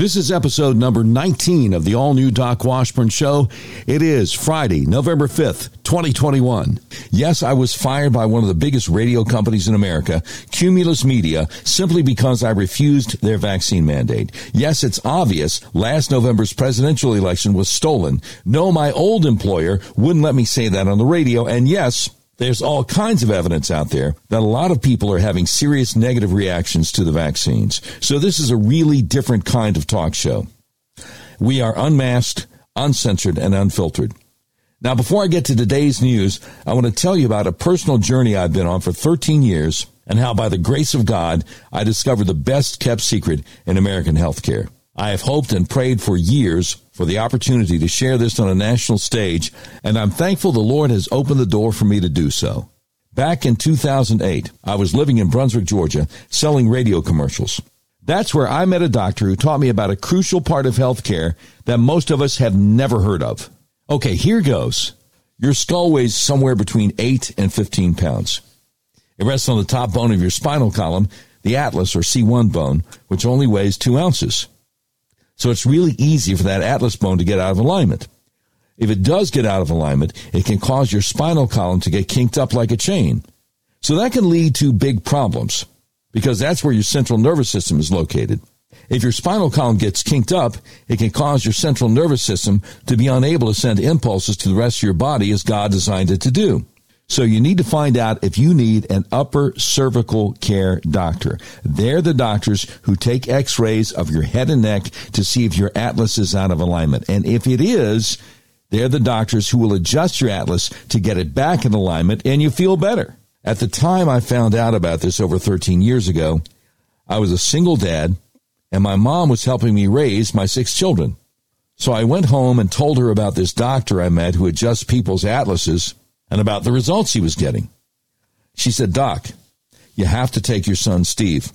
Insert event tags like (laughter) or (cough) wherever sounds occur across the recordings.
This is episode number 19 of the all new Doc Washburn Show. It is Friday, November 5th, 2021. Yes, I was fired by one of the biggest radio companies in America, Cumulus Media, simply because I refused their vaccine mandate. Yes, it's obvious last November's presidential election was stolen. No, my old employer wouldn't let me say that on the radio. And yes, there's all kinds of evidence out there that a lot of people are having serious negative reactions to the vaccines. So this is a really different kind of talk show. We are unmasked, uncensored, and unfiltered. Now, before I get to today's news, I want to tell you about a personal journey I've been on for 13 years and how by the grace of God, I discovered the best kept secret in American healthcare. I have hoped and prayed for years for the opportunity to share this on a national stage, and I'm thankful the Lord has opened the door for me to do so. Back in 2008, I was living in Brunswick, Georgia, selling radio commercials. That's where I met a doctor who taught me about a crucial part of healthcare that most of us have never heard of. Okay, here goes. Your skull weighs somewhere between 8 and 15 pounds. It rests on the top bone of your spinal column, the atlas or C1 bone, which only weighs 2 ounces. So it's really easy for that atlas bone to get out of alignment. If it does get out of alignment, it can cause your spinal column to get kinked up like a chain. So that can lead to big problems because that's where your central nervous system is located. If your spinal column gets kinked up, it can cause your central nervous system to be unable to send impulses to the rest of your body as God designed it to do. So you need to find out if you need an upper cervical care doctor. They're the doctors who take x-rays of your head and neck to see if your atlas is out of alignment. And if it is, they're the doctors who will adjust your atlas to get it back in alignment and you feel better. At the time I found out about this over 13 years ago, I was a single dad and my mom was helping me raise my six children. So I went home and told her about this doctor I met who adjusts people's atlases and about the results he was getting. She said, Doc, you have to take your son, Steve.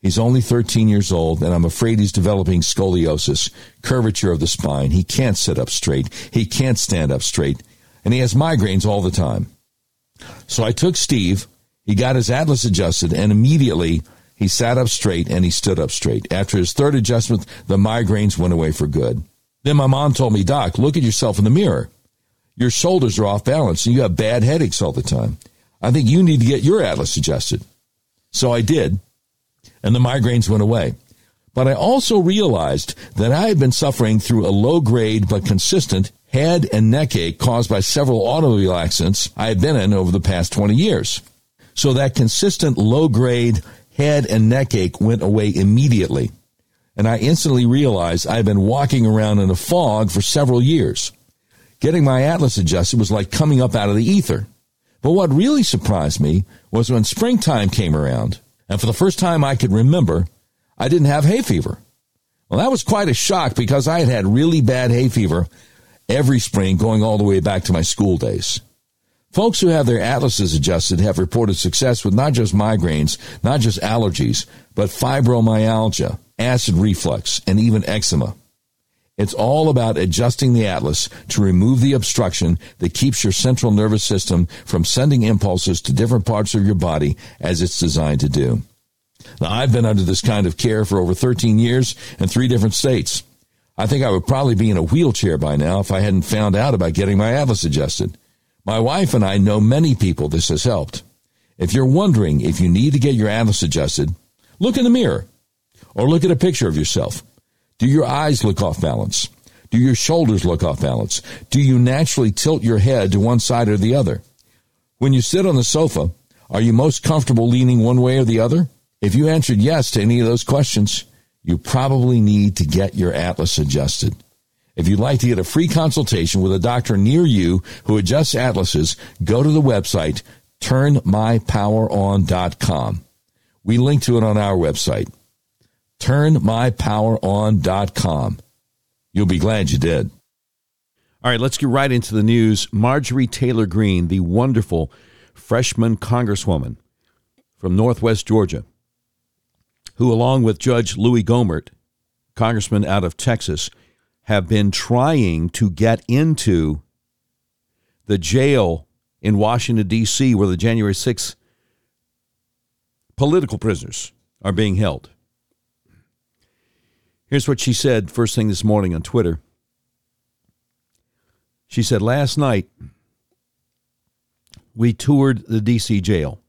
He's only 13 years old, and I'm afraid he's developing scoliosis, curvature of the spine. He can't sit up straight. He can't stand up straight, and he has migraines all the time. So I took Steve. He got his atlas adjusted, and immediately he sat up straight and he stood up straight. After his third adjustment, the migraines went away for good. Then my mom told me, Doc, look at yourself in the mirror your shoulders are off balance and you have bad headaches all the time. I think you need to get your atlas adjusted. So I did, and the migraines went away. But I also realized that I had been suffering through a low grade but consistent head and neck ache caused by several automobile accidents I had been in over the past 20 years. So that consistent low grade head and neck ache went away immediately. And I instantly realized I had been walking around in a fog for several years. Getting my atlas adjusted was like coming up out of the ether. But what really surprised me was when springtime came around, and for the first time I could remember, I didn't have hay fever. Well, that was quite a shock because I had had really bad hay fever every spring going all the way back to my school days. Folks who have their atlases adjusted have reported success with not just migraines, not just allergies, but fibromyalgia, acid reflux, and even eczema. It's all about adjusting the atlas to remove the obstruction that keeps your central nervous system from sending impulses to different parts of your body as it's designed to do. Now, I've been under this kind of care for over 13 years in three different states. I think I would probably be in a wheelchair by now if I hadn't found out about getting my atlas adjusted. My wife and I know many people this has helped. If you're wondering if you need to get your atlas adjusted, look in the mirror or look at a picture of yourself. Do your eyes look off balance? Do your shoulders look off balance? Do you naturally tilt your head to one side or the other? When you sit on the sofa, are you most comfortable leaning one way or the other? If you answered yes to any of those questions, you probably need to get your atlas adjusted. If you'd like to get a free consultation with a doctor near you who adjusts atlases, go to the website turnmypoweron.com. We link to it on our website turnmypoweron.com. You'll be glad you did. All right, let's get right into the news. Marjorie Taylor Greene, the wonderful freshman congresswoman from Northwest Georgia, who, along with Judge Louis Gohmert, congressman out of Texas, have been trying to get into the jail in Washington, D.C., where the January 6th political prisoners are being held. Here's what she said first thing this morning on Twitter. She said, Last night, we toured the DC jail.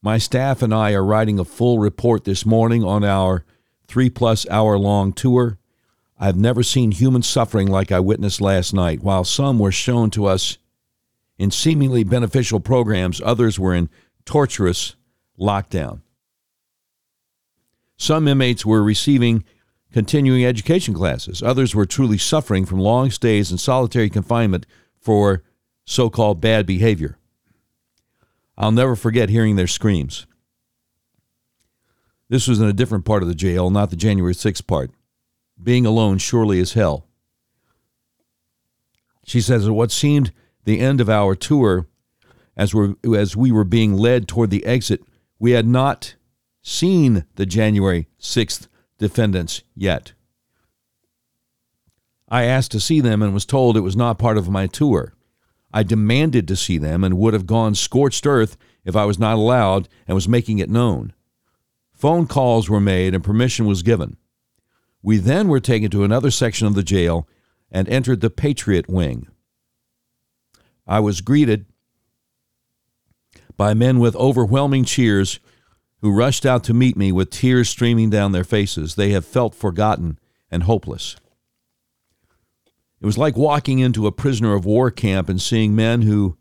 My staff and I are writing a full report this morning on our three plus hour long tour. I've never seen human suffering like I witnessed last night. While some were shown to us in seemingly beneficial programs, others were in torturous lockdown. Some inmates were receiving continuing education classes. Others were truly suffering from long stays in solitary confinement for so called bad behavior. I'll never forget hearing their screams. This was in a different part of the jail, not the January 6th part. Being alone surely is hell. She says, at what seemed the end of our tour, as, we as we were being led toward the exit, we had not seen the January 6th defendants yet. I asked to see them and was told it was not part of my tour. I demanded to see them and would have gone scorched earth if I was not allowed and was making it known. Phone calls were made and permission was given. We then were taken to another section of the jail and entered the Patriot Wing. I was greeted by men with overwhelming cheers who rushed out to meet me with tears streaming down their faces. They have felt forgotten and hopeless. It was like walking into a prisoner of war camp and seeing men who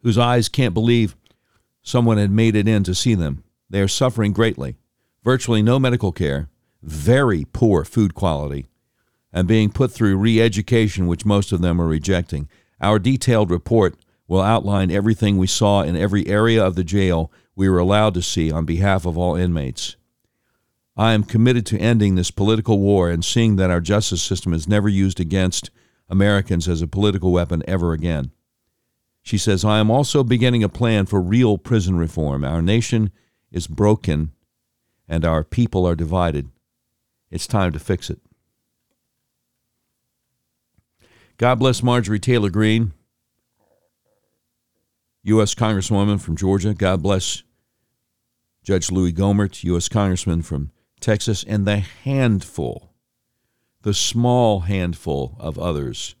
whose eyes can't believe someone had made it in to see them. They are suffering greatly. Virtually no medical care, very poor food quality, and being put through re education, which most of them are rejecting. Our detailed report will outline everything we saw in every area of the jail we were allowed to see on behalf of all inmates. I am committed to ending this political war and seeing that our justice system is never used against Americans as a political weapon ever again. She says, I am also beginning a plan for real prison reform. Our nation is broken and our people are divided. It's time to fix it. God bless Marjorie Taylor Greene, U.S. Congresswoman from Georgia. God bless Judge Louis Gohmert, U.S. Congressman from Texas, and the handful, the small handful of others,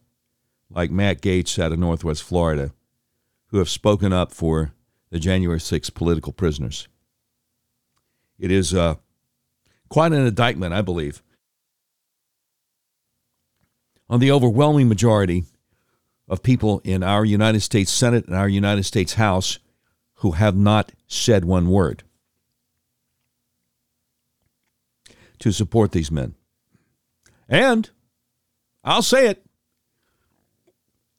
like Matt Gaetz out of Northwest Florida, who have spoken up for the January 6th political prisoners. It is uh, quite an indictment, I believe, on the overwhelming majority of people in our United States Senate and our United States House who have not said one word to support these men. And I'll say it.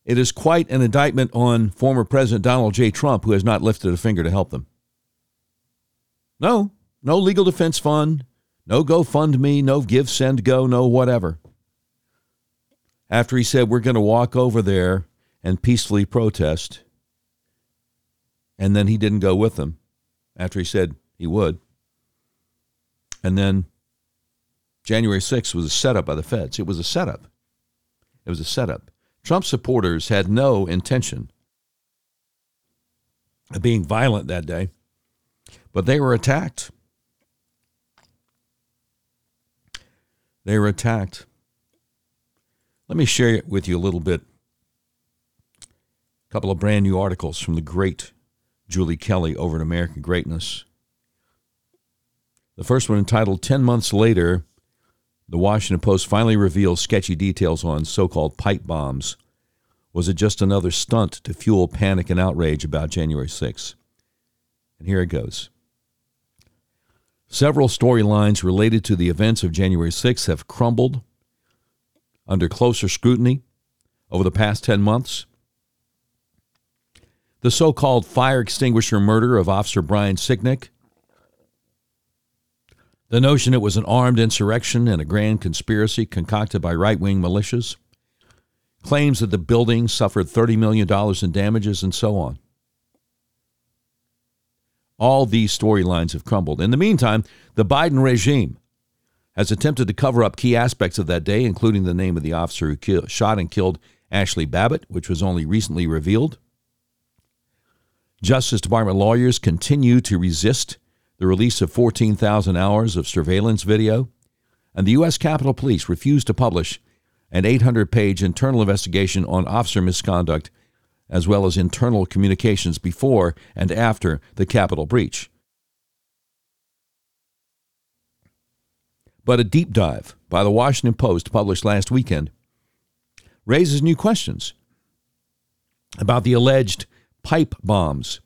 It is quite an indictment on former President Donald J. Trump, who has not lifted a finger to help them. No, no legal defense fund, no GoFundMe, no Give, Send, Go, no whatever after he said, We're going to walk over there and peacefully protest. And then he didn't go with them after he said he would. And then January 6th was a setup by the feds. It was a setup. It was a setup. Trump supporters had no intention of being violent that day, but they were attacked. They were attacked. Let me share with you a little bit. A couple of brand new articles from the great Julie Kelly over at American Greatness. The first one entitled 10 Months Later, the Washington Post finally reveals sketchy details on so called pipe bombs. Was it just another stunt to fuel panic and outrage about January 6? And here it goes. Several storylines related to the events of January 6 have crumbled under closer scrutiny over the past 10 months. The so called fire extinguisher murder of Officer Brian Sicknick. The notion it was an armed insurrection and a grand conspiracy concocted by right wing militias. Claims that the building suffered $30 million in damages and so on. All these storylines have crumbled. In the meantime, the Biden regime has attempted to cover up key aspects of that day, including the name of the officer who shot and killed Ashley Babbitt, which was only recently revealed. Justice Department lawyers continue to resist the release of 14,000 hours of surveillance video and the U.S. Capitol Police refused to publish an 800 page internal investigation on officer misconduct, as well as internal communications before and after the Capitol breach. But a deep dive by the Washington Post published last weekend raises new questions about the alleged pipe bombs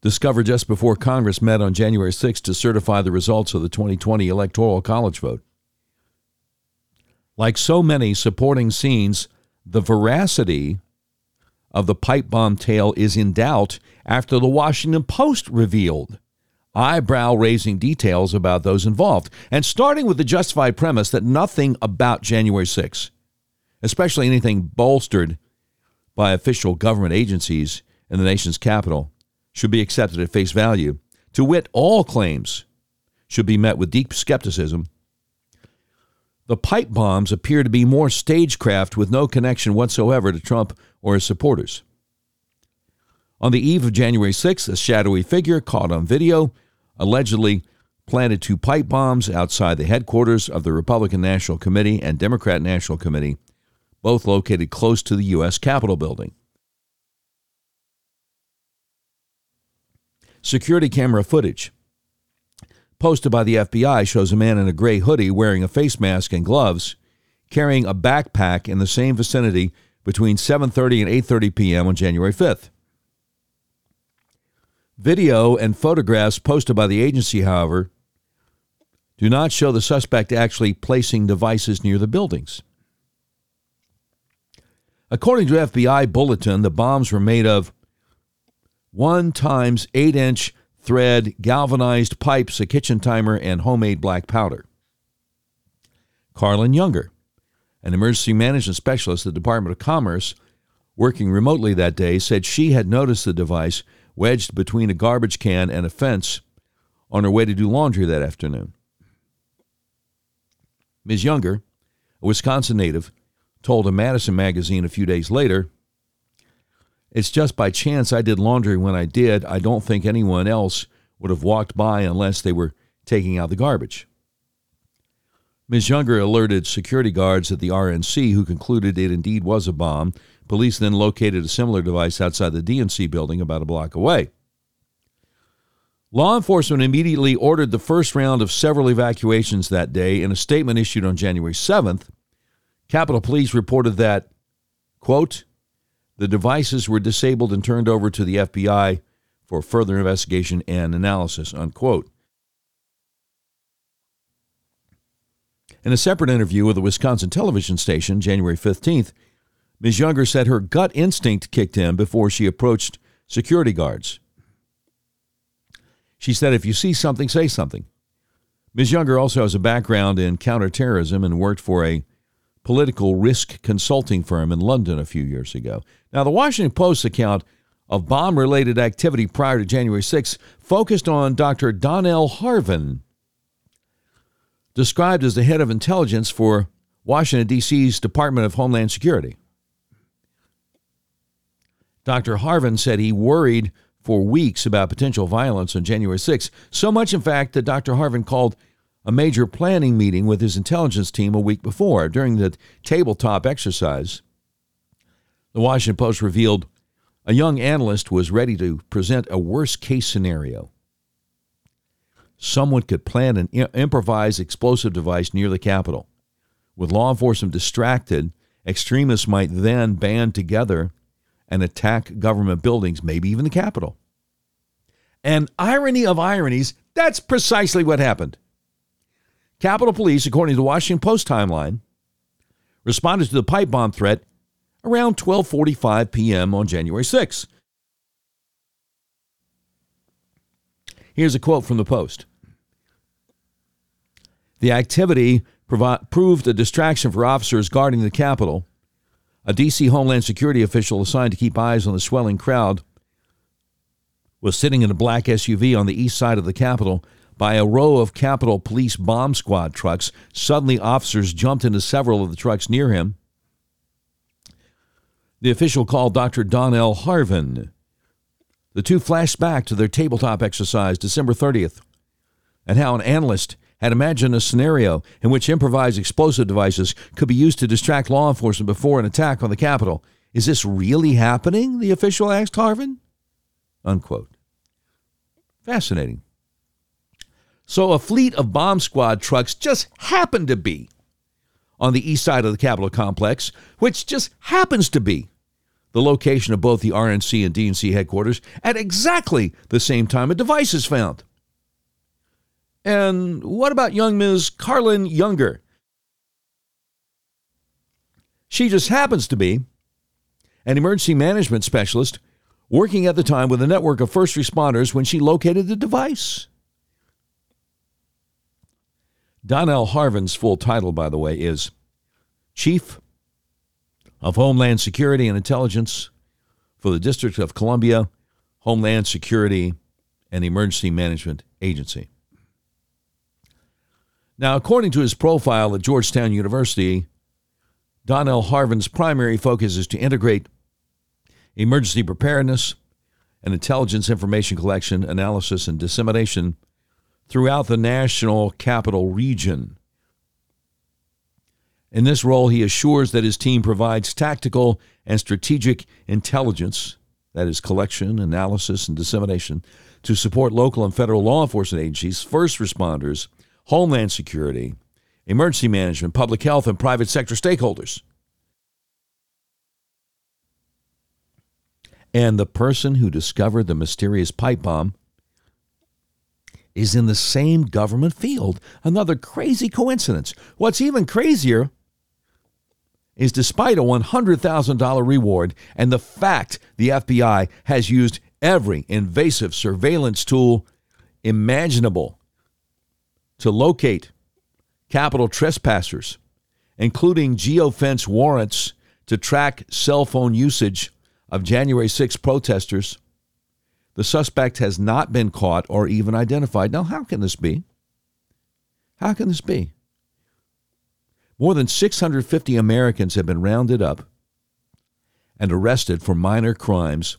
discovered just before Congress met on January 6 to certify the results of the 2020 Electoral College vote. Like so many supporting scenes, the veracity of the pipe bomb tale is in doubt after the Washington Post revealed eyebrow raising details about those involved, and starting with the justified premise that nothing about January 6, especially anything bolstered by official government agencies in the nation's capital, should be accepted at face value. To wit, all claims should be met with deep skepticism. The pipe bombs appear to be more stagecraft with no connection whatsoever to Trump or his supporters. On the eve of January 6th, a shadowy figure caught on video allegedly planted two pipe bombs outside the headquarters of the Republican National Committee and Democrat National Committee, both located close to the U.S. Capitol building. Security camera footage posted by the FBI shows a man in a gray hoodie wearing a face mask and gloves carrying a backpack in the same vicinity between 7:30 and 8:30 p.m. on January 5th. Video and photographs posted by the agency, however, do not show the suspect actually placing devices near the buildings. According to FBI bulletin, the bombs were made of 1 times 8 inch thread galvanized pipes, a kitchen timer, and homemade black powder. Karlin Younger, an emergency management specialist at the Department of Commerce, working remotely that day, said she had noticed the device wedged between a garbage can and a fence on her way to do laundry that afternoon. Ms. Younger, a Wisconsin native, told a Madison magazine a few days later it's just by chance I did laundry when I did. I don't think anyone else would have walked by unless they were taking out the garbage. Ms. Younger alerted security guards at the RNC, who concluded it indeed was a bomb. Police then located a similar device outside the DNC building about a block away. Law enforcement immediately ordered the first round of several evacuations that day. In a statement issued on January 7th, Capitol Police reported that, quote, the devices were disabled and turned over to the FBI for further investigation and analysis, unquote. In a separate interview with a Wisconsin television station, January 15th, Ms. Younger said her gut instinct kicked in before she approached security guards. She said, if you see something, say something. Ms. Younger also has a background in counterterrorism and worked for a political risk consulting firm in London a few years ago. Now, the Washington Post account of bomb related activity prior to January 6 focused on Dr. Donell Harvin, described as the head of intelligence for Washington, D.C.'s Department of Homeland Security. Dr. Harvin said he worried for weeks about potential violence on January 6, so much, in fact, that Dr. Harvin called a major planning meeting with his intelligence team a week before. During the tabletop exercise, the Washington Post revealed a young analyst was ready to present a worst case scenario. Someone could plant an improvised explosive device near the Capitol. With law enforcement distracted, extremists might then band together and attack government buildings, maybe even the Capitol. And irony of ironies, that's precisely what happened. Capitol Police, according to the Washington Post timeline, responded to the pipe bomb threat around 12:45 p.m. on January 6. Here's a quote from the Post. The activity provi- proved a distraction for officers guarding the Capitol. A D.C. Homeland Security official assigned to keep eyes on the swelling crowd was sitting in a black SUV on the east side of the Capitol by a row of Capitol Police bomb squad trucks. Suddenly, officers jumped into several of the trucks near him. The official called Dr. Donell Harvin. The two flashed back to their tabletop exercise December 30th and how an analyst had and imagine a scenario in which improvised explosive devices could be used to distract law enforcement before an attack on the Capitol. Is this really happening? The official asked Harvin. Unquote. Fascinating. So a fleet of bomb squad trucks just happened to be on the east side of the Capitol complex, which just happens to be the location of both the RNC and DNC headquarters at exactly the same time a device is found. And what about young Ms. Karlin Younger? She just happens to be an emergency management specialist working at the time with a network of first responders when she located the device. Donell Harvin's full title, by the way, is Chief of Homeland Security and Intelligence for the District of Columbia Homeland Security and Emergency Management Agency. Now, according to his profile at Georgetown University, Donell Harvin's primary focus is to integrate emergency preparedness and intelligence information collection, analysis, and dissemination throughout the national capital region. In this role, he assures that his team provides tactical and strategic intelligence, that is, collection, analysis, and dissemination, to support local and federal law enforcement agencies, first responders, homeland security, emergency management, public health, and private sector stakeholders. And the person who discovered the mysterious pipe bomb is in the same government field. Another crazy coincidence. What's even crazier is despite a $100,000 reward and the fact the FBI has used every invasive surveillance tool imaginable to locate Capitol trespassers, including geofence warrants to track cell phone usage of January 6 protesters the suspect has not been caught or even identified. Now, how can this be? How can this be? More than 650 Americans have been rounded up and arrested for minor crimes,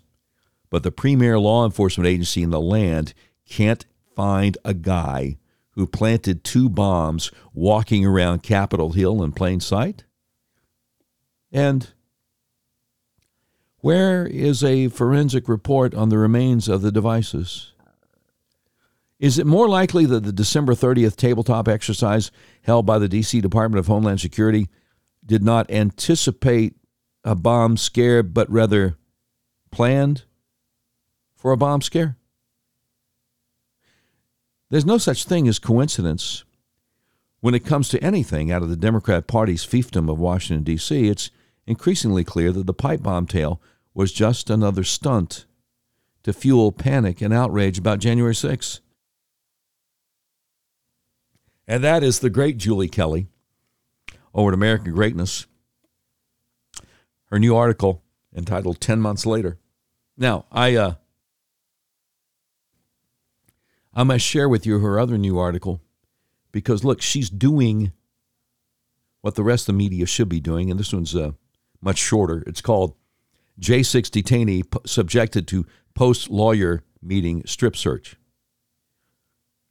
but the premier law enforcement agency in the land can't find a guy who planted two bombs walking around Capitol Hill in plain sight? And where is a forensic report on the remains of the devices? Is it more likely that the December 30th tabletop exercise held by the D.C. Department of Homeland Security did not anticipate a bomb scare, but rather planned for a bomb scare? There's no such thing as coincidence when it comes to anything out of the Democrat Party's fiefdom of Washington, D.C. It's increasingly clear that the pipe bomb tale was just another stunt to fuel panic and outrage about January 6th. And that is the great Julie Kelly over at American Greatness. Her new article entitled 10 Months Later. Now, I uh, I must share with you her other new article because look, she's doing what the rest of the media should be doing, and this one's uh, much shorter. It's called J6 detainee subjected to post lawyer meeting strip search.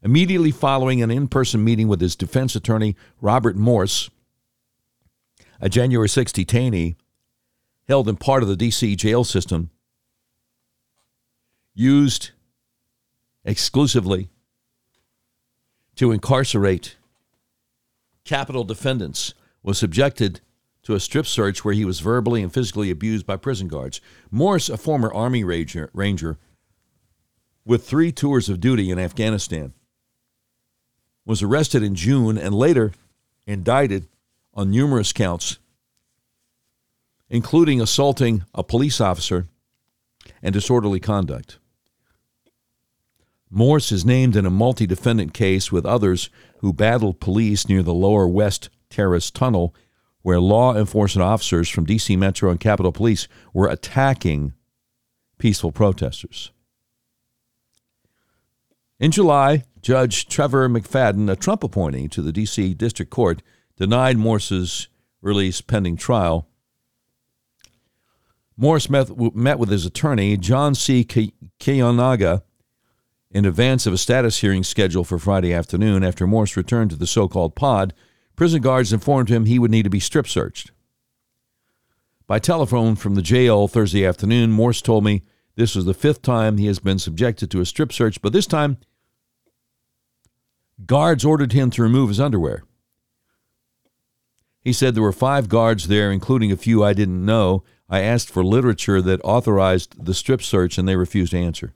Immediately following an in person meeting with his defense attorney, Robert Morse, a January 6 detainee held in part of the D.C. jail system, used exclusively to incarcerate Capitol defendants, was subjected to a strip search where he was verbally and physically abused by prison guards. Morse, a former Army ranger, ranger with three tours of duty in Afghanistan, was arrested in June and later indicted on numerous counts, including assaulting a police officer and disorderly conduct. Morse is named in a multi defendant case with others who battled police near the Lower West Terrace Tunnel where law enforcement officers from D.C. Metro and Capitol Police were attacking peaceful protesters. In July, Judge Trevor McFadden, a Trump appointee to the D.C. District Court, denied Morse's release pending trial. Morse met, met with his attorney, John C. Kiyonaga, in advance of a status hearing scheduled for Friday afternoon after Morse returned to the so called pod. Prison guards informed him he would need to be strip searched. By telephone from the jail Thursday afternoon, Morse told me this was the fifth time he has been subjected to a strip search, but this time, guards ordered him to remove his underwear. He said there were five guards there, including a few I didn't know. I asked for literature that authorized the strip search, and they refused to answer.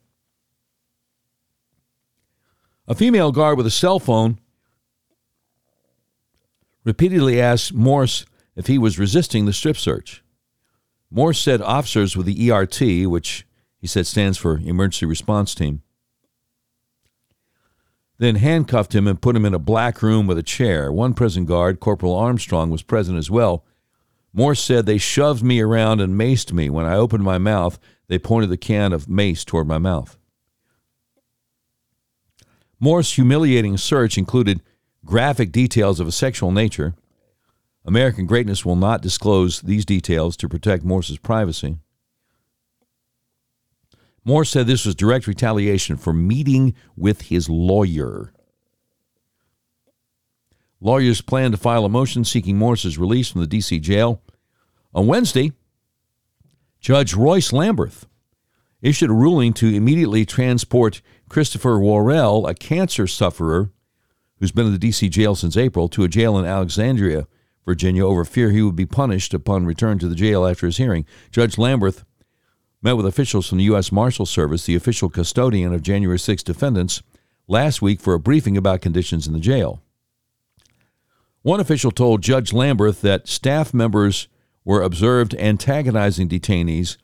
A female guard with a cell phone repeatedly asked Morse if he was resisting the strip search. Morse said officers with the ERT, which he said stands for Emergency Response Team, then handcuffed him and put him in a black room with a chair. One prison guard, Corporal Armstrong, was present as well. Morse said they shoved me around and maced me. When I opened my mouth, they pointed the can of mace toward my mouth. Morse's humiliating search included graphic details of a sexual nature. American Greatness will not disclose these details to protect Morse's privacy. Morse said this was direct retaliation for meeting with his lawyer. Lawyers plan to file a motion seeking Morse's release from the D.C. jail. On Wednesday, Judge Royce Lamberth issued a ruling to immediately transport Christopher Worrell, a cancer sufferer who's been in the D.C. jail since April, to a jail in Alexandria, Virginia, over fear he would be punished upon return to the jail after his hearing. Judge Lamberth met with officials from the U.S. Marshal Service, the official custodian of January 6 defendants, last week for a briefing about conditions in the jail. One official told Judge Lamberth that staff members were observed antagonizing detainees,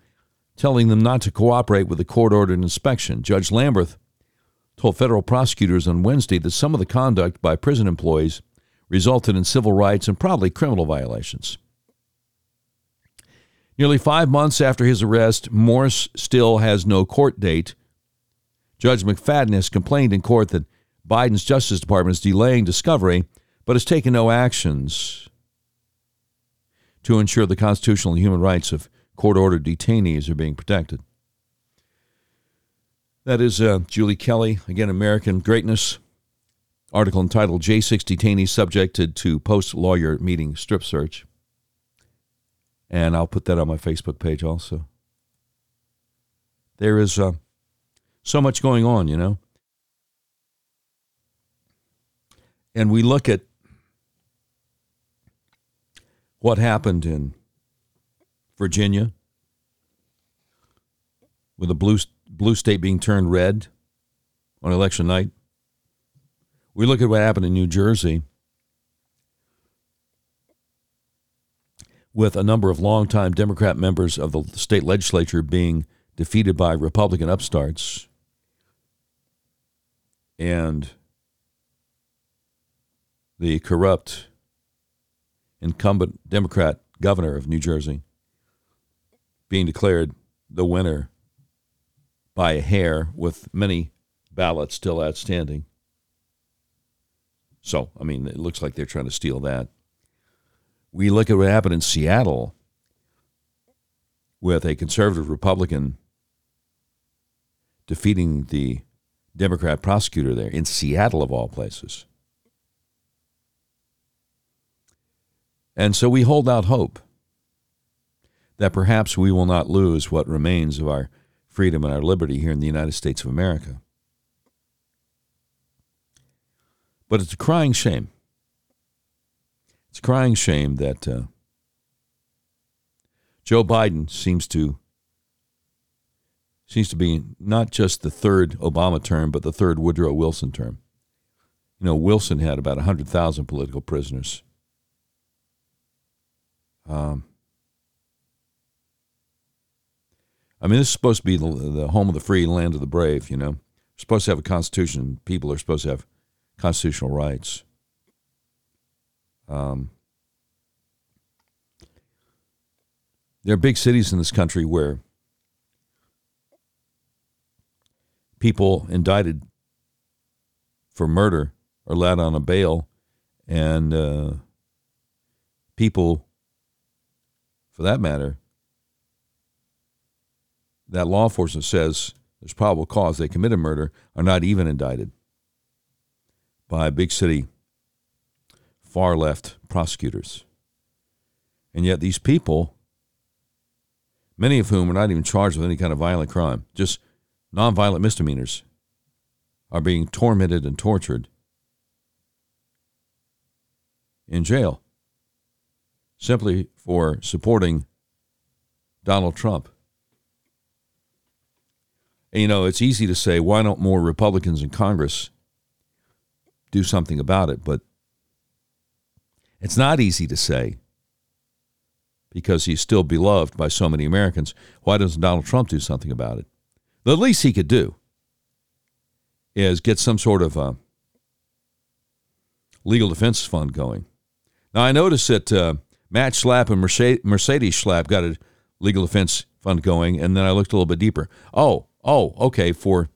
telling them not to cooperate with the court ordered inspection. Judge Lamberth told federal prosecutors on Wednesday that some of the conduct by prison employees resulted in civil rights and probably criminal violations. Nearly five months after his arrest, Morse still has no court date. Judge McFadden has complained in court that Biden's Justice Department is delaying discovery, but has taken no actions to ensure the constitutional and human rights of court ordered detainees are being protected. That is uh, Julie Kelly, again, American Greatness, article entitled J6 Detainees Subjected to Post Lawyer Meeting Strip Search. And I'll put that on my Facebook page also. There is uh, so much going on, you know. And we look at what happened in Virginia with the blue, blue state being turned red on election night. We look at what happened in New Jersey with a number of longtime Democrat members of the state legislature being defeated by Republican upstarts. And the corrupt incumbent Democrat governor of New Jersey being declared the winner by a hair with many ballots still outstanding. So, I mean, it looks like they're trying to steal that we look at what happened in Seattle with a conservative Republican defeating the Democrat prosecutor there in Seattle, of all places. And so we hold out hope that perhaps we will not lose what remains of our freedom and our liberty here in the United States of America. But it's a crying shame it's a crying shame that uh, Joe Biden seems to seems to be not just the third Obama term, but the third Woodrow Wilson term. You know, Wilson had about 100,000 political prisoners. Um, I mean, this is supposed to be the, the home of the free, land of the brave, you know. We're supposed to have a constitution. People are supposed to have constitutional rights. Um, there are big cities in this country where people indicted for murder are let on a bail, and uh, people, for that matter, that law enforcement says there's probable cause they committed murder are not even indicted by big city far left prosecutors. And yet these people, many of whom are not even charged with any kind of violent crime, just nonviolent misdemeanors, are being tormented and tortured in jail simply for supporting Donald Trump. You know, it's easy to say, why don't more Republicans in Congress do something about it? But it's not easy to say because he's still beloved by so many Americans. Why doesn't Donald Trump do something about it? The least he could do is get some sort of a legal defense fund going. Now, I noticed that uh, Matt Schlapp and Mercedes Schlapp got a legal defense fund going, and then I looked a little bit deeper. Oh, oh, okay, for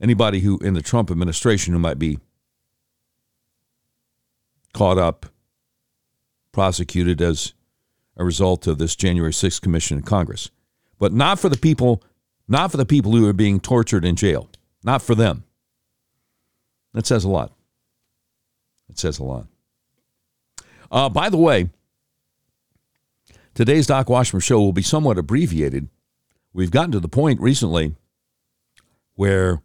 anybody who in the Trump administration who might be caught up, prosecuted as a result of this January 6th commission in Congress. But not for the people, not for the people who are being tortured in jail. Not for them. That says a lot. It says a lot. Uh, by the way, today's Doc Washburn show will be somewhat abbreviated. We've gotten to the point recently where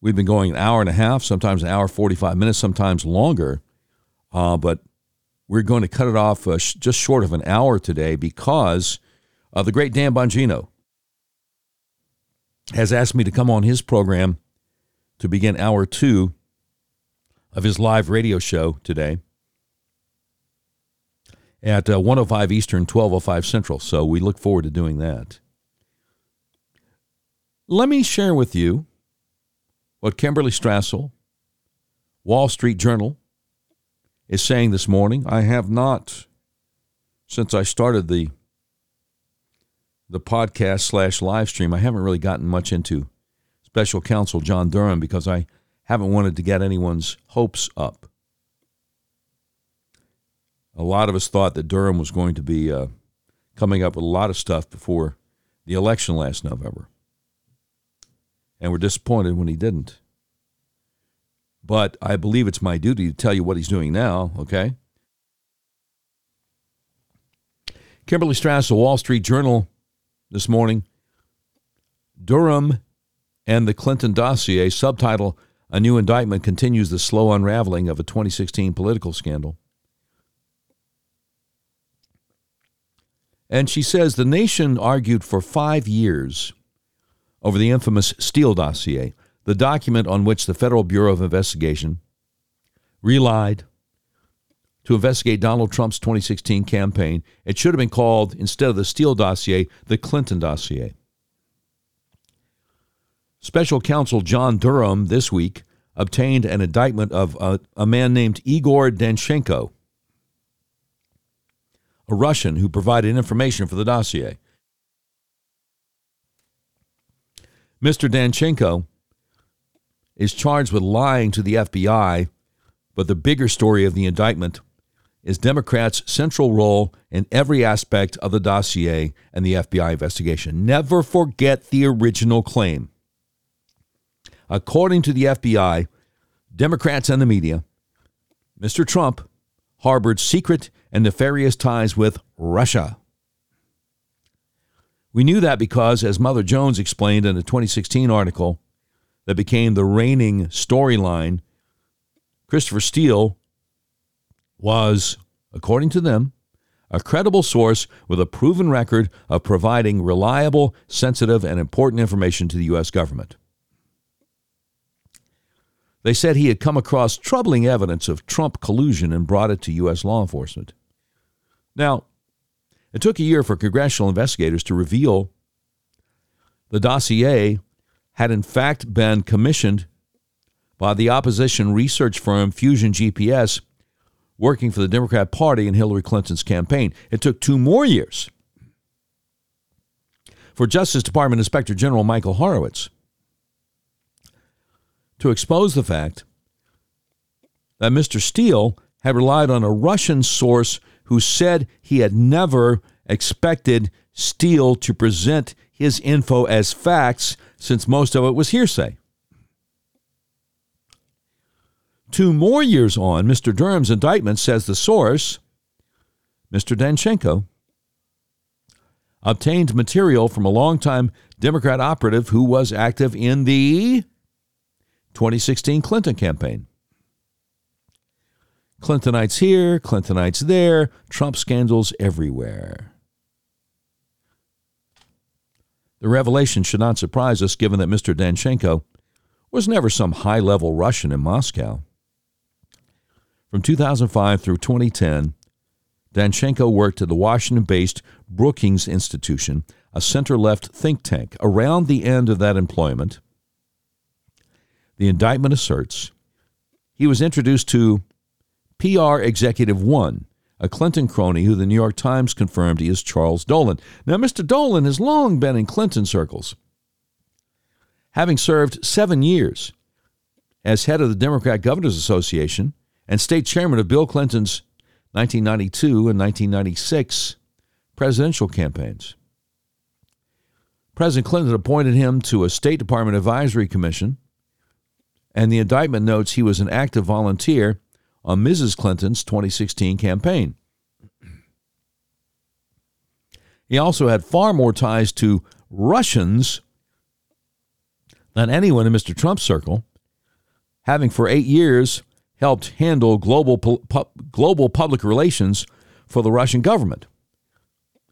we've been going an hour and a half, sometimes an hour 45 minutes, sometimes longer. Uh, but we're going to cut it off uh, sh- just short of an hour today because uh, the great Dan Bongino has asked me to come on his program to begin hour two of his live radio show today at uh, 105 Eastern, 1205 Central. So we look forward to doing that. Let me share with you what Kimberly Strassel, Wall Street Journal, is saying this morning. I have not, since I started the the podcast slash live stream, I haven't really gotten much into special counsel John Durham because I haven't wanted to get anyone's hopes up. A lot of us thought that Durham was going to be uh, coming up with a lot of stuff before the election last November. And we're disappointed when he didn't. But I believe it's my duty to tell you what he's doing now, okay? Kimberly Strass, the Wall Street Journal, this morning. Durham and the Clinton dossier, subtitle A New Indictment Continues the Slow Unraveling of a 2016 Political Scandal. And she says the nation argued for five years over the infamous Steele dossier, the document on which the Federal Bureau of Investigation relied to investigate Donald Trump's 2016 campaign. It should have been called, instead of the Steele dossier, the Clinton dossier. Special counsel John Durham this week obtained an indictment of a, a, man named Igor Danchenko, a Russian who provided information for the dossier. Mr. Danchenko is charged with lying to the FBI, but the bigger story of the indictment is Democrats' central role in every aspect of the dossier and the FBI investigation. Never forget the original claim. According to the FBI, Democrats and the media, Mr. Trump harbored secret and nefarious ties with Russia. We knew that because, as Mother Jones explained in a 2016 article that became the reigning storyline, Christopher Steele was, according to them, a credible source with a proven record of providing reliable, sensitive, and important information to the U.S. government. They said he had come across troubling evidence of Trump collusion and brought it to U.S. law enforcement. Now, it took a year for congressional investigators to reveal the dossier had in fact been commissioned by the opposition research firm Fusion GPS, working for the Democrat Party in Hillary Clinton's campaign. It took two more years for Justice Department Inspector General Michael Horowitz to expose the fact that Mr. Steele had relied on a Russian source who said he had never expected Steele to present his info as facts since most of it was hearsay. Two more years on, Mr. Durham's indictment says the source, Mr. Danchenko, obtained material from a longtime Democrat operative who was active in the 2016 Clinton campaign. Clintonites here, Clintonites there, Trump scandals everywhere. The revelation should not surprise us given that Mr. Danchenko was never some high level Russian in Moscow. From 2005 through 2010, Danchenko worked at the Washington based Brookings Institution, a center left think tank. Around the end of that employment, the indictment asserts he was introduced to PR Executive One, a Clinton crony who the New York Times confirmed he is Charles Dolan. Now, Mr. Dolan has long been in Clinton circles, having served seven years as head of the Democrat Governors Association and state chairman of Bill Clinton's 1992 and 1996 presidential campaigns. President Clinton appointed him to a State Department Advisory Commission, and the indictment notes he was an active volunteer on Mrs. Clinton's 2016 campaign. He also had far more ties to Russians than anyone in Mr. Trump's circle, having for eight years helped handle global, pu- global public relations for the Russian government.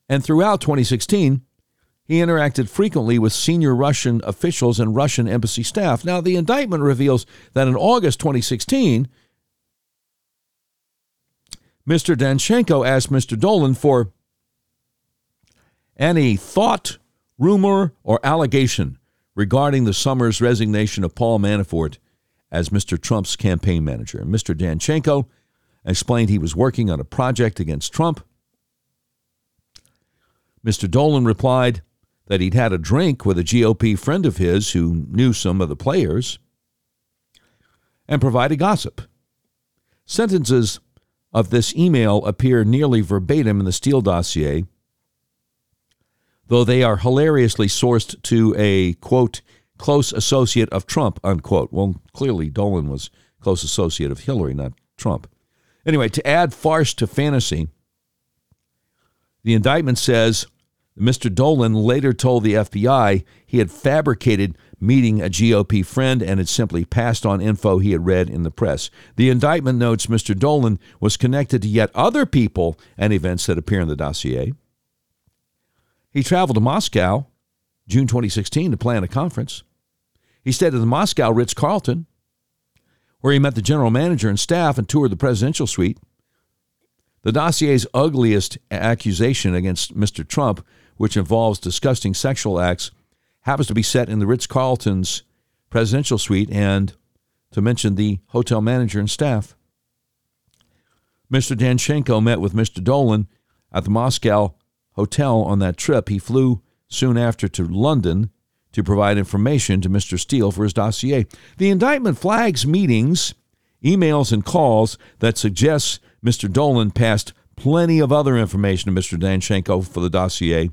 And throughout 2016, he interacted frequently with senior Russian officials and Russian embassy staff. Now, the indictment reveals that in August 2016, Mr. Danchenko asked Mr. Dolan for any thought, rumor, or allegation regarding the summer's resignation of Paul Manafort as Mr. Trump's campaign manager. Mr. Danchenko explained he was working on a project against Trump. Mr. Dolan replied that he'd had a drink with a GOP friend of his who knew some of the players and provided gossip. Sentences of this email appear nearly verbatim in the Steele dossier, though they are hilariously sourced to a, quote, close associate of Trump, unquote. Well, clearly Dolan was close associate of Hillary, not Trump. Anyway, to add farce to fantasy, the indictment says Mr. Dolan later told the FBI he had fabricated meeting a GOP friend and had simply passed on info he had read in the press. The indictment notes Mr. Dolan was connected to yet other people and events that appear in the dossier. He traveled to Moscow June 2016 to plan a conference. He stayed at the Moscow Ritz Carlton, where he met the general manager and staff and toured the presidential suite. The dossier's ugliest accusation against Mr. Trump, which involves disgusting sexual acts, happens to be set in the Ritz Carlton's presidential suite and to mention the hotel manager and staff. Mr. Danchenko met with Mr. Dolan at the Moscow hotel on that trip. He flew soon after to London to provide information to Mr. Steele for his dossier. The indictment flags meetings, emails, and calls that suggests Mr. Dolan passed plenty of other information to Mr. Danchenko for the dossier.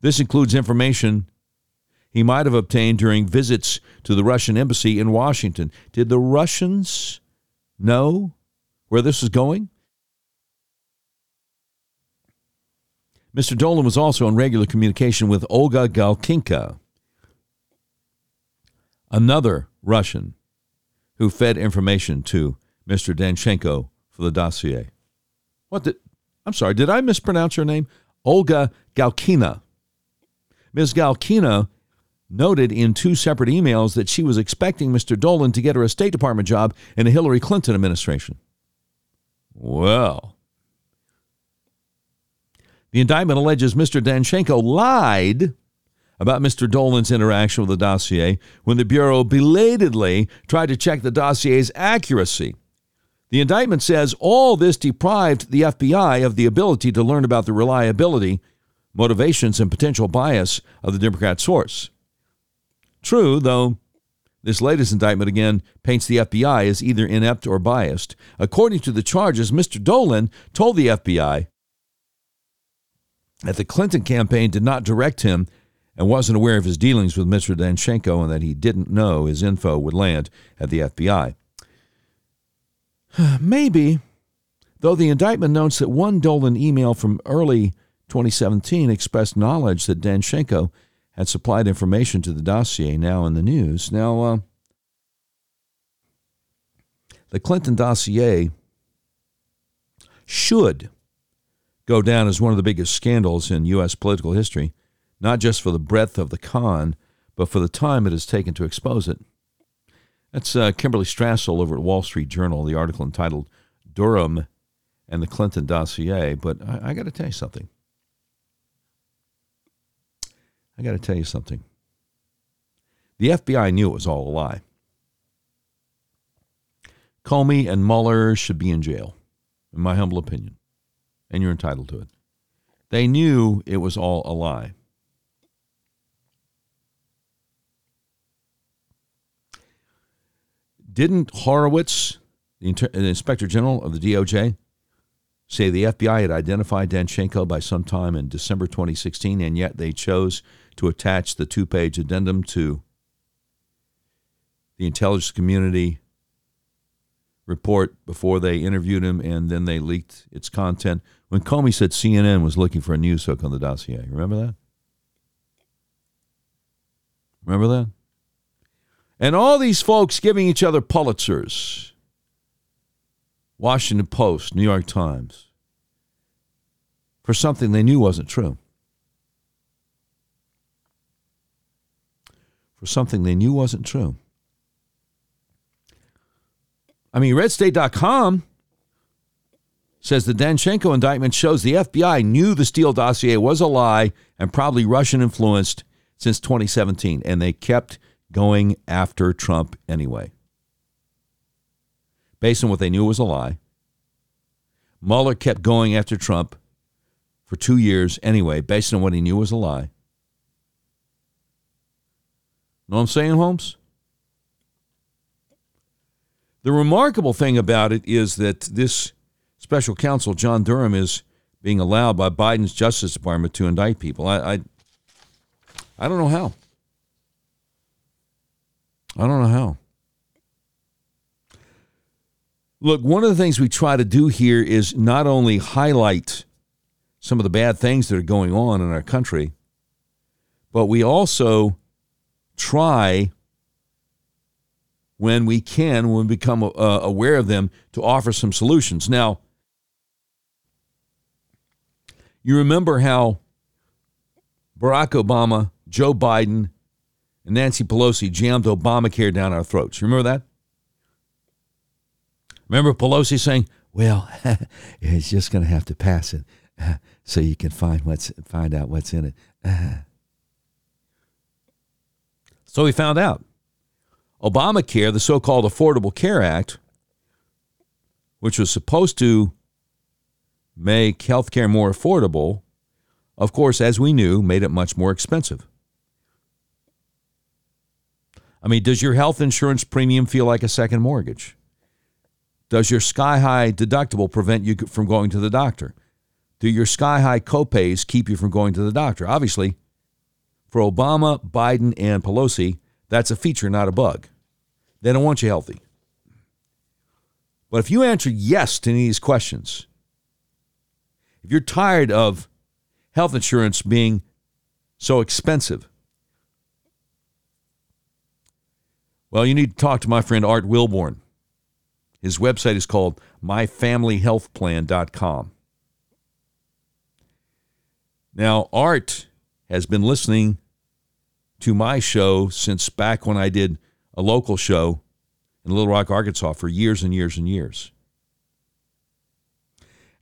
This includes information he might have obtained during visits to the Russian embassy in Washington. Did the Russians know where this was going? Mr. Dolan was also in regular communication with Olga Galkinka, another Russian who fed information to Mr. Danchenko for the dossier. What did I'm sorry, did I mispronounce her name? Olga Galkina. Ms. Galkina noted in two separate emails that she was expecting Mr. Dolan to get her a State Department job in the Hillary Clinton administration. Well, the indictment alleges Mr. Danchenko lied about Mr. Dolan's interaction with the dossier when the Bureau belatedly tried to check the dossier's accuracy. The indictment says all this deprived the FBI of the ability to learn about the reliability, motivations, and potential bias of the Democrat source. True, though, this latest indictment again paints the FBI as either inept or biased. According to the charges, Mr. Dolan told the FBI that the Clinton campaign did not direct him and wasn't aware of his dealings with Mr. Danchenko and that he didn't know his info would land at the FBI. (sighs) Maybe, though the indictment notes that one Dolan email from early 2017 expressed knowledge that Danchenko had supplied information to the dossier now in the news. Now, uh, the Clinton dossier should go down as one of the biggest scandals in U.S. political history, not just for the breadth of the con, but for the time it has taken to expose it. That's uh, Kimberly Strassel over at Wall Street Journal, the article entitled Durham and the Clinton Dossier. But I, I got to tell you something. I got to tell you something. The FBI knew it was all a lie. Comey and Mueller should be in jail, in my humble opinion, and you're entitled to it. They knew it was all a lie. Didn't Horowitz, the, Inter- the Inspector General of the DOJ, say the FBI had identified Danchenko by sometime in December 2016, and yet they chose to attach the two page addendum to the intelligence community report before they interviewed him, and then they leaked its content. When Comey said CNN was looking for a news hook on the dossier, remember that? Remember that? And all these folks giving each other Pulitzers Washington Post, New York Times for something they knew wasn't true. For something they knew wasn't true. I mean, RedState.com says the Danchenko indictment shows the FBI knew the Steele dossier was a lie and probably Russian influenced since 2017, and they kept going after Trump anyway. Based on what they knew was a lie. Mueller kept going after Trump for two years anyway, based on what he knew was a lie. Know what I'm saying, Holmes? The remarkable thing about it is that this special counsel, John Durham, is being allowed by Biden's Justice Department to indict people. I, I, I don't know how. I don't know how. Look, one of the things we try to do here is not only highlight some of the bad things that are going on in our country, but we also try when we can, when we become uh, aware of them, to offer some solutions. Now, you remember how Barack Obama, Joe Biden, and Nancy Pelosi jammed Obamacare down our throats. You remember that? Remember Pelosi saying, "Well, (laughs) it's just going to have to pass it, (laughs) so you can find what's find out what's in it." (laughs) So we found out. Obamacare, the so called Affordable Care Act, which was supposed to make health care more affordable, of course, as we knew, made it much more expensive. I mean, does your health insurance premium feel like a second mortgage? Does your sky high deductible prevent you from going to the doctor? Do your sky high copays keep you from going to the doctor? Obviously, for Obama, Biden, and Pelosi, that's a feature, not a bug. They don't want you healthy. But if you answer yes to any of these questions, if you're tired of health insurance being so expensive, well, you need to talk to my friend Art Wilborn. His website is called myfamilyhealthplan.com. Now, Art has been listening to my show since back when I did a local show in Little Rock, Arkansas for years and years and years.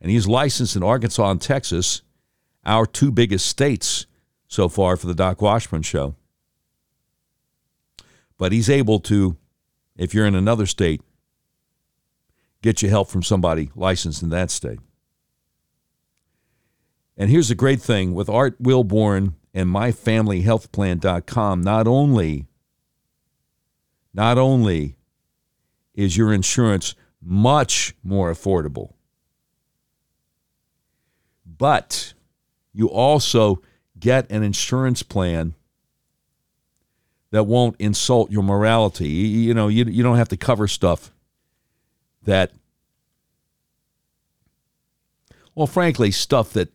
And he's licensed in Arkansas and Texas, our two biggest states so far for the Doc Washburn show. But he's able to, if you're in another state, get you help from somebody licensed in that state. And here's the great thing with Art Wilborn and myfamilyhealthplan.com, not only not only is your insurance much more affordable, but you also get an insurance plan that won't insult your morality. You, you know, you, you don't have to cover stuff that, well, frankly, stuff that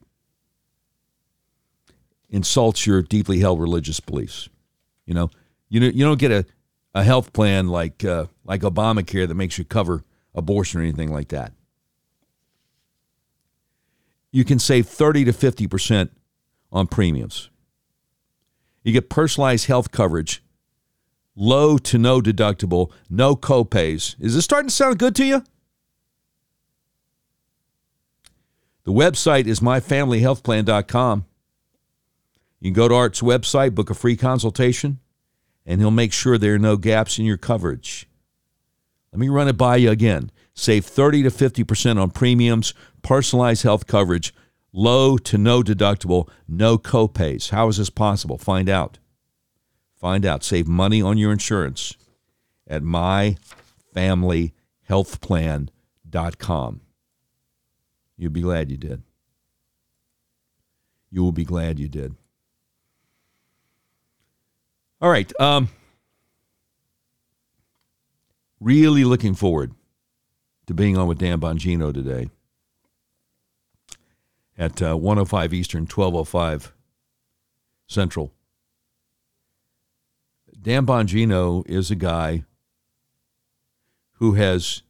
insults your deeply held religious beliefs. You know, you, you don't get a, a health plan like, uh, like Obamacare that makes you cover abortion or anything like that. You can save 30 to 50% on premiums. You get personalized health coverage, low to no deductible, no copays. Is this starting to sound good to you? The website is myfamilyhealthplan.com. You can go to Art's website, book a free consultation, and he'll make sure there are no gaps in your coverage. Let me run it by you again. Save 30 to 50% on premiums, personalized health coverage, low to no deductible, no copays. How is this possible? Find out. Find out. Save money on your insurance at myfamilyhealthplan.com. You'll be glad you did. You will be glad you did. All right. Um, really looking forward to being on with Dan Bongino today at uh, 105 Eastern, 1205 Central. Dan Bongino is a guy who has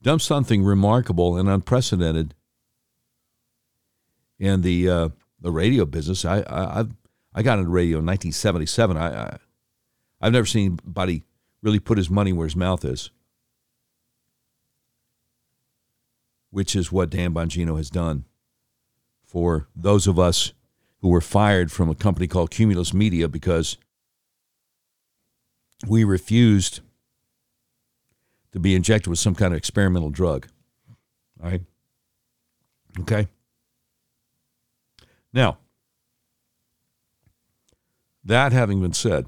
done something remarkable and unprecedented in the uh, the radio business. I, I I've I got into radio in 1977. I, I I've never seen anybody really put his money where his mouth is. which is what Dan Bongino has done for those of us who were fired from a company called Cumulus Media because we refused to be injected with some kind of experimental drug. All right. Okay. Now, that having been said,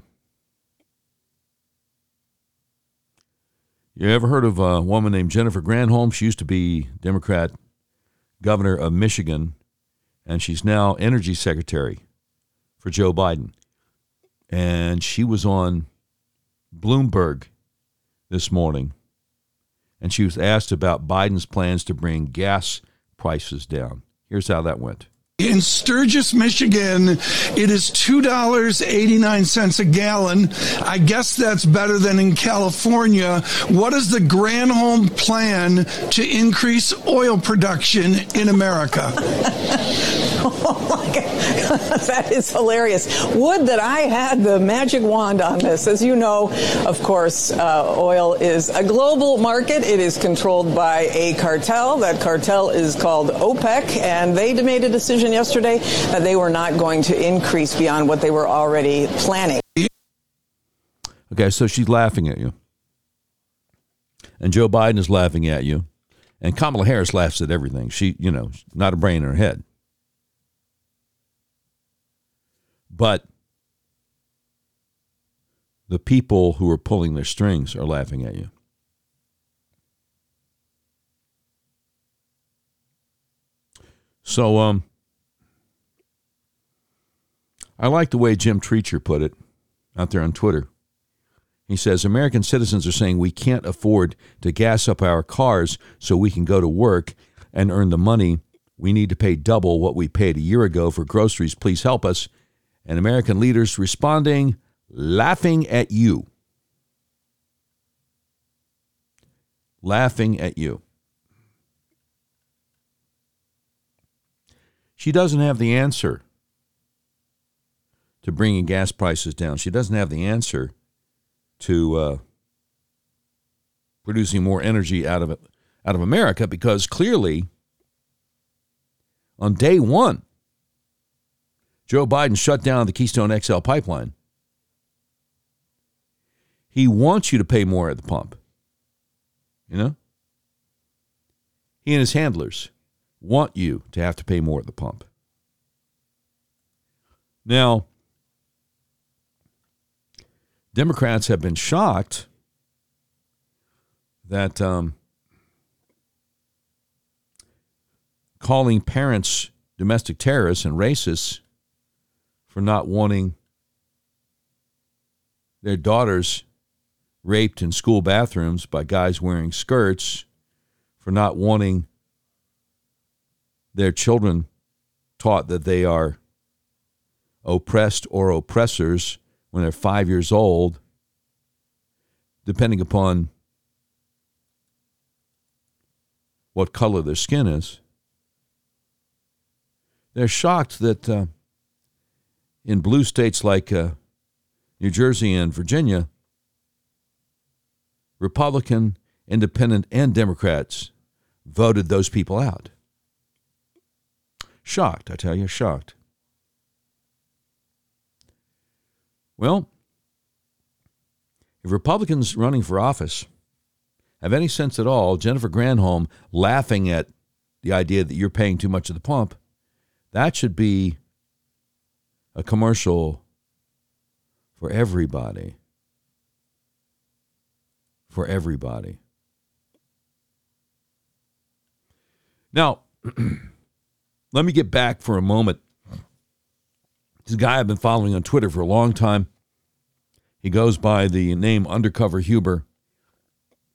You ever heard of a woman named Jennifer Granholm? She used to be Democrat governor of Michigan, and she's now energy secretary for Joe Biden. And she was on Bloomberg this morning, and she was asked about Biden's plans to bring gas prices down. Here's how that went. In Sturgis, Michigan, it is $2.89 a gallon. I guess that's better than in California. What is the Granholm plan to increase oil production in America? (laughs) oh my God. (laughs) that is hilarious. Would that I had the magic wand on this. As you know, of course, uh, oil is a global market. It is controlled by a cartel. That cartel is called OPEC, and they made a decision decision yesterday that they were not going to increase beyond what they were already planning. Okay, so she's laughing at you. And Joe Biden is laughing at you. And Kamala Harris laughs at everything. She, you know, not a brain in her head. But the people who are pulling their strings are laughing at you. So, um, I like the way Jim Treacher put it out there on Twitter. He says American citizens are saying we can't afford to gas up our cars so we can go to work and earn the money. We need to pay double what we paid a year ago for groceries. Please help us. And American leaders responding, laughing at you. Laughing at you. She doesn't have the answer to bringing gas prices down. She doesn't have the answer to uh, producing more energy out of it, out of America because clearly on day one, Joe Biden shut down the Keystone XL pipeline. He wants you to pay more at the pump. You know? He and his handlers want you to have to pay more at the pump. Now, Democrats have been shocked that um, calling parents domestic terrorists and racists for not wanting their daughters raped in school bathrooms by guys wearing skirts, for not wanting their children taught that they are oppressed or oppressors when they're five years old, depending upon what color their skin is. They're shocked that uh, in blue states like uh, New Jersey and Virginia, Republican, Independent, and Democrats voted those people out. Shocked, I tell you, shocked. Well, if Republicans running for office have any sense at all, Jennifer Granholm laughing at the idea that you're paying too much at the pump, that should be a commercial for everybody. For everybody. Now, (clears throat) let me get back for a moment. This guy I've been following on Twitter for a long time. He goes by the name Undercover Huber,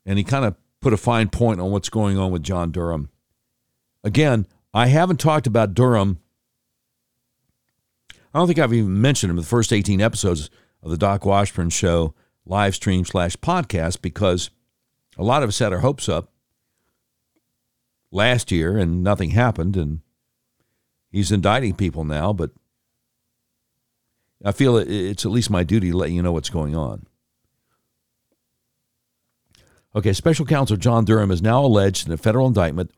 and he kind of put a fine point on what's going on with John Durham. Again, I haven't talked about Durham. I don't think I've even mentioned him in the first 18 episodes of the Doc Washburn Show live stream slash podcast because a lot of us had our hopes up last year and nothing happened. And he's indicting people now, but I feel it's at least my duty to let you know what's going on. Okay, special counsel John Durham is now alleged in a federal indictment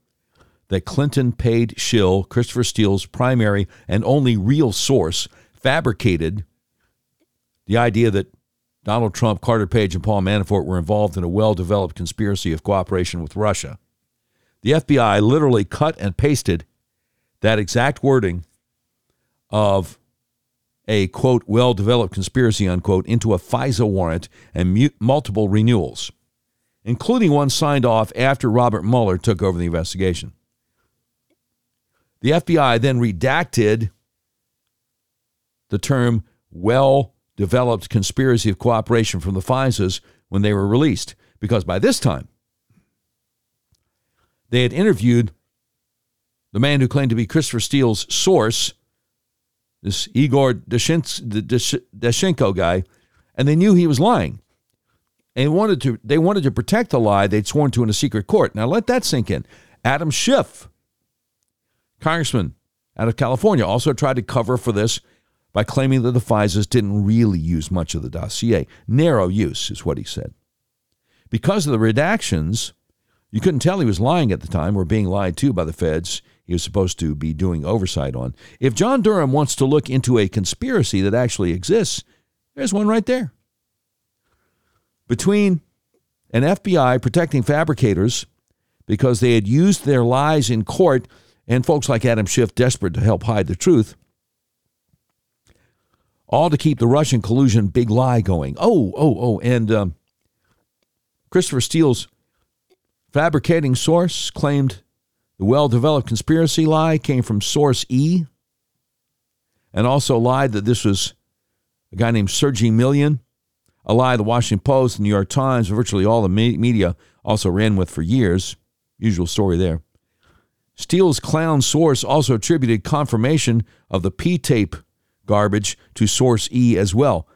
that Clinton paid Shill, Christopher Steele's primary and only real source, fabricated the idea that Donald Trump, Carter Page, and Paul Manafort were involved in a well developed conspiracy of cooperation with Russia. The FBI literally cut and pasted that exact wording of a quote well developed conspiracy unquote into a FISA warrant and mu- multiple renewals, including one signed off after Robert Mueller took over the investigation. The FBI then redacted the term well developed conspiracy of cooperation from the FISAs when they were released, because by this time, they had interviewed the man who claimed to be Christopher Steele's source, this Igor Danchenko guy, and they knew he was lying. And wanted to, they wanted to protect the lie they'd sworn to in a secret court. Now let that sink in. Adam Schiff, congressman out of California, also tried to cover for this by claiming that the FISAs didn't really use much of the dossier. Narrow use is what he said. Because of the redactions, you couldn't tell he was lying at the time or being lied to by the feds he was supposed to be doing oversight on. If John Durham wants to look into a conspiracy that actually exists, there's one right there. Between an FBI protecting fabricators because they had used their lies in court and folks like Adam Schiff desperate to help hide the truth, all to keep the Russian collusion big lie going. Oh, oh, oh, and um, Christopher Steele's Fabricating source claimed the well developed conspiracy lie came from source E and also lied that this was a guy named Sergey Millian, a lie the Washington Post, New York Times, virtually all the media also ran with for years. Usual story there. Steele's clown source also attributed confirmation of the P tape garbage to source E as well.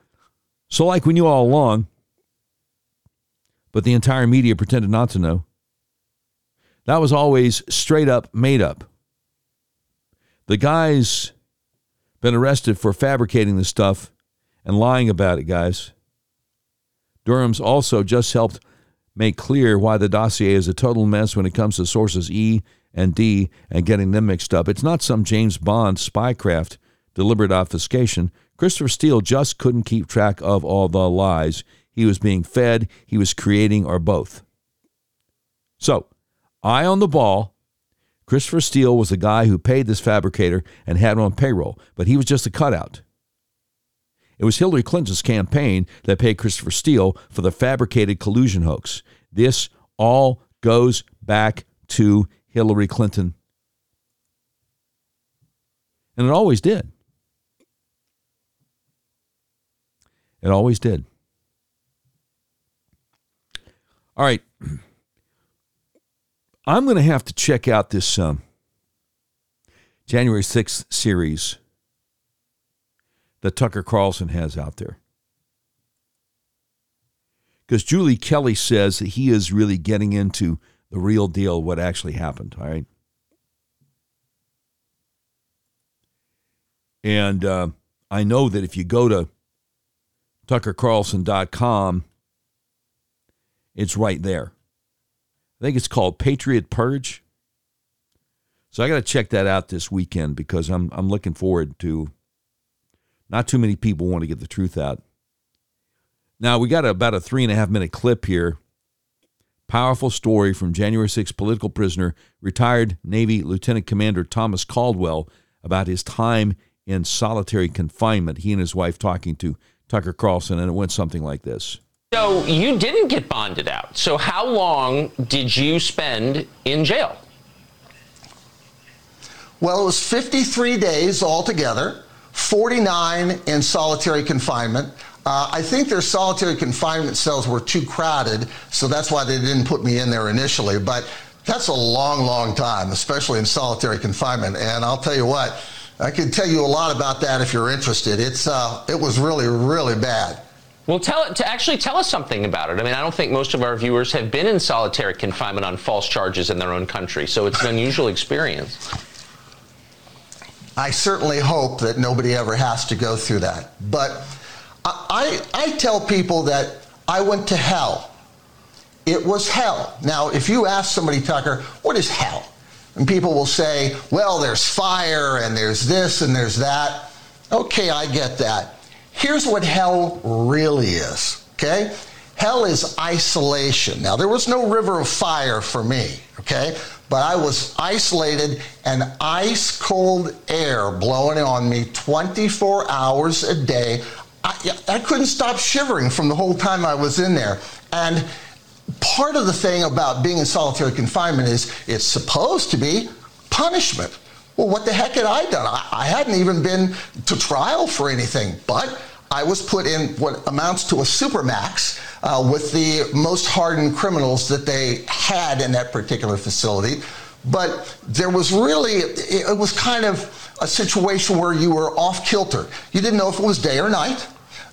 So, like we knew all along, but the entire media pretended not to know. That was always straight up made up. The guy's been arrested for fabricating the stuff and lying about it, guys. Durham's also just helped make clear why the dossier is a total mess when it comes to sources E and D and getting them mixed up. It's not some James Bond spycraft, deliberate obfuscation. Christopher Steele just couldn't keep track of all the lies he was being fed, he was creating, or both. So, Eye on the ball. Christopher Steele was the guy who paid this fabricator and had him on payroll, but he was just a cutout. It was Hillary Clinton's campaign that paid Christopher Steele for the fabricated collusion hoax. This all goes back to Hillary Clinton. And it always did. It always did. All right. (clears throat) I'm going to have to check out this um, January 6th series that Tucker Carlson has out there. Because Julie Kelly says that he is really getting into the real deal, what actually happened. All right. And uh, I know that if you go to tuckercarlson.com, it's right there. I think it's called Patriot Purge. So I got to check that out this weekend because I'm I'm looking forward to. Not too many people want to get the truth out. Now we got about a three and a half minute clip here. Powerful story from January 6th political prisoner, retired Navy Lieutenant Commander Thomas Caldwell about his time in solitary confinement. He and his wife talking to Tucker Carlson, and it went something like this. So you didn't get bonded out. So how long did you spend in jail? Well, it was 53 days altogether, 49 in solitary confinement. Uh, I think their solitary confinement cells were too crowded, so that's why they didn't put me in there initially. But that's a long, long time, especially in solitary confinement. And I'll tell you what, I can tell you a lot about that if you're interested. It's uh, it was really, really bad. Well, tell to actually tell us something about it. I mean, I don't think most of our viewers have been in solitary confinement on false charges in their own country, so it's an unusual experience. I certainly hope that nobody ever has to go through that. But I, I tell people that I went to hell. It was hell. Now, if you ask somebody, Tucker, what is hell? And people will say, well, there's fire and there's this and there's that. Okay, I get that. Here's what hell really is, okay? Hell is isolation. Now, there was no river of fire for me, okay? But I was isolated and ice cold air blowing on me 24 hours a day. I, I couldn't stop shivering from the whole time I was in there. And part of the thing about being in solitary confinement is it's supposed to be punishment. Well, what the heck had I done? I, I hadn't even been to trial for anything, but I was put in what amounts to a supermax uh, with the most hardened criminals that they had in that particular facility. But there was really, it was kind of a situation where you were off kilter. You didn't know if it was day or night.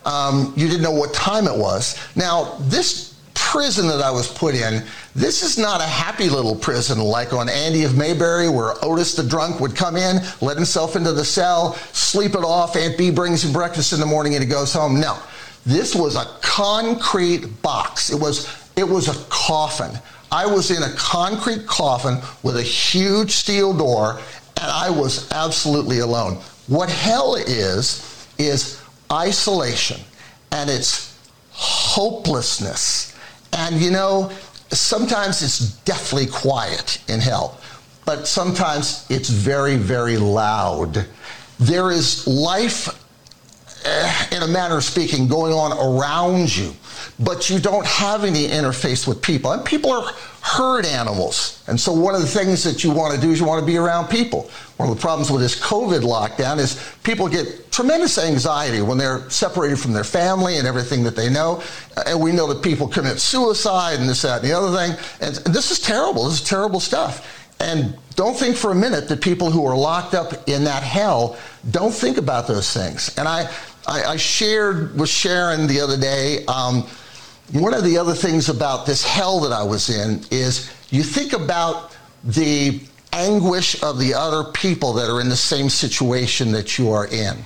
Um, you didn't know what time it was. Now, this prison that I was put in, this is not a happy little prison like on Andy of Mayberry where Otis the drunk would come in, let himself into the cell, sleep it off, Aunt Bee brings him breakfast in the morning and he goes home. No. This was a concrete box. It was it was a coffin. I was in a concrete coffin with a huge steel door and I was absolutely alone. What hell is is isolation and it's hopelessness and you know, sometimes it's deathly quiet in hell, but sometimes it's very, very loud. There is life, eh, in a manner of speaking, going on around you, but you don't have any interface with people. And people are herd animals. And so one of the things that you want to do is you want to be around people. One of the problems with this COVID lockdown is people get tremendous anxiety when they're separated from their family and everything that they know. And we know that people commit suicide and this, that, and the other thing. And this is terrible. This is terrible stuff. And don't think for a minute that people who are locked up in that hell don't think about those things. And I, I, I shared with Sharon the other day. Um, one of the other things about this hell that I was in is you think about the anguish of the other people that are in the same situation that you are in.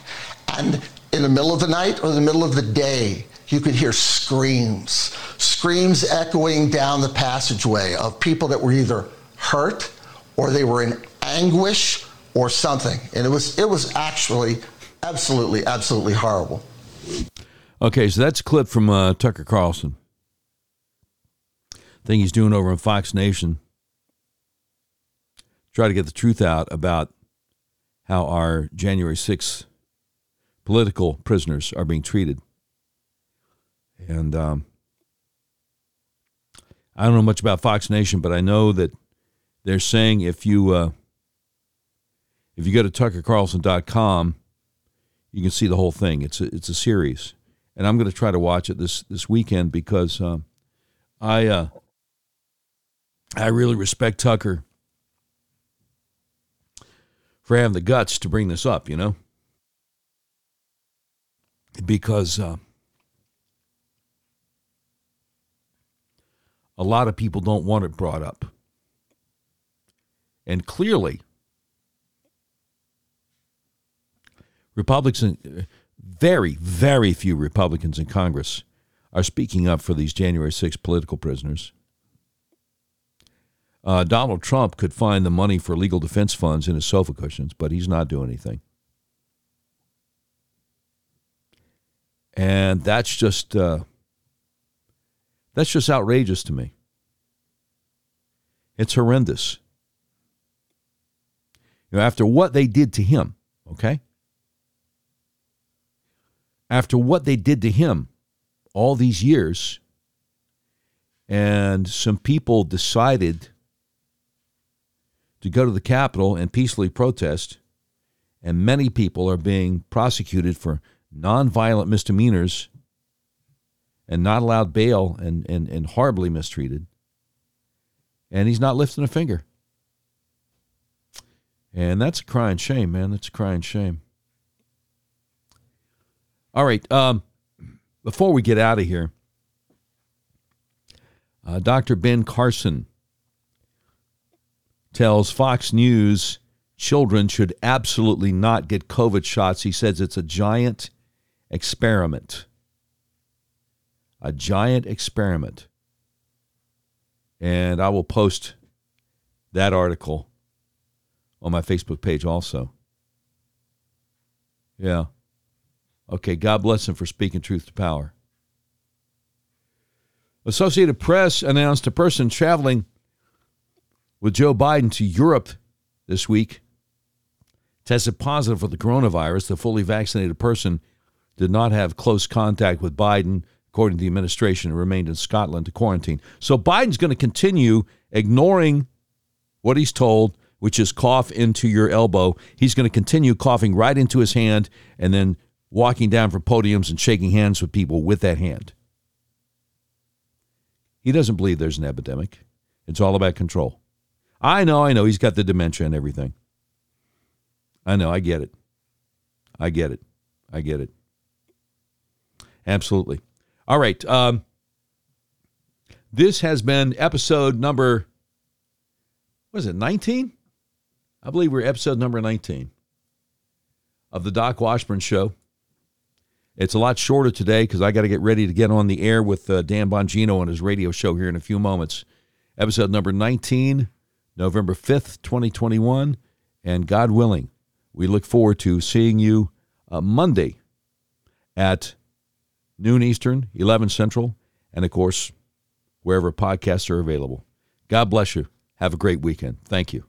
And in the middle of the night or the middle of the day, you could hear screams, screams echoing down the passageway of people that were either hurt or they were in anguish or something. And it was it was actually absolutely absolutely horrible. Okay, so that's a clip from uh, Tucker Carlson. Thing he's doing over on Fox Nation. Try to get the truth out about how our January 6th political prisoners are being treated. And um, I don't know much about Fox Nation, but I know that they're saying if you uh, if you go to tuckercarlson.com, you can see the whole thing. It's a, it's a series, and I'm going to try to watch it this this weekend because uh, I uh, I really respect Tucker for having the guts to bring this up. You know, because. Uh, a lot of people don't want it brought up. And clearly, Republicans, very, very few Republicans in Congress are speaking up for these January 6 political prisoners. Uh, Donald Trump could find the money for legal defense funds in his sofa cushions, but he's not doing anything. And that's just uh, that's just outrageous to me. It's horrendous. You know, after what they did to him, okay? After what they did to him all these years, and some people decided to go to the Capitol and peacefully protest, and many people are being prosecuted for nonviolent misdemeanors and not allowed bail and, and, and horribly mistreated. And he's not lifting a finger. And that's a crying shame, man. That's a crying shame. All right. Um, before we get out of here, uh, Dr. Ben Carson tells Fox News children should absolutely not get COVID shots. He says it's a giant experiment. A giant experiment. And I will post that article on my Facebook page also. Yeah. Okay, God bless him for speaking truth to power. Associated Press announced a person traveling with Joe Biden to Europe this week tested positive for the coronavirus. The fully vaccinated person did not have close contact with Biden, according to the administration, and remained in Scotland to quarantine. So Biden's going to continue ignoring what he's told which is cough into your elbow. He's going to continue coughing right into his hand and then walking down from podiums and shaking hands with people with that hand. He doesn't believe there's an epidemic. It's all about control. I know, I know. He's got the dementia and everything. I know, I get it. I get it. I get it. Absolutely. All right. Um, this has been episode number, what is it, 19? I believe we're episode number 19 of the Doc Washburn Show. It's a lot shorter today because I got to get ready to get on the air with uh, Dan Bongino on his radio show here in a few moments. Episode number 19, November 5th, 2021. And God willing, we look forward to seeing you uh, Monday at noon Eastern, 11 Central, and of course, wherever podcasts are available. God bless you. Have a great weekend. Thank you.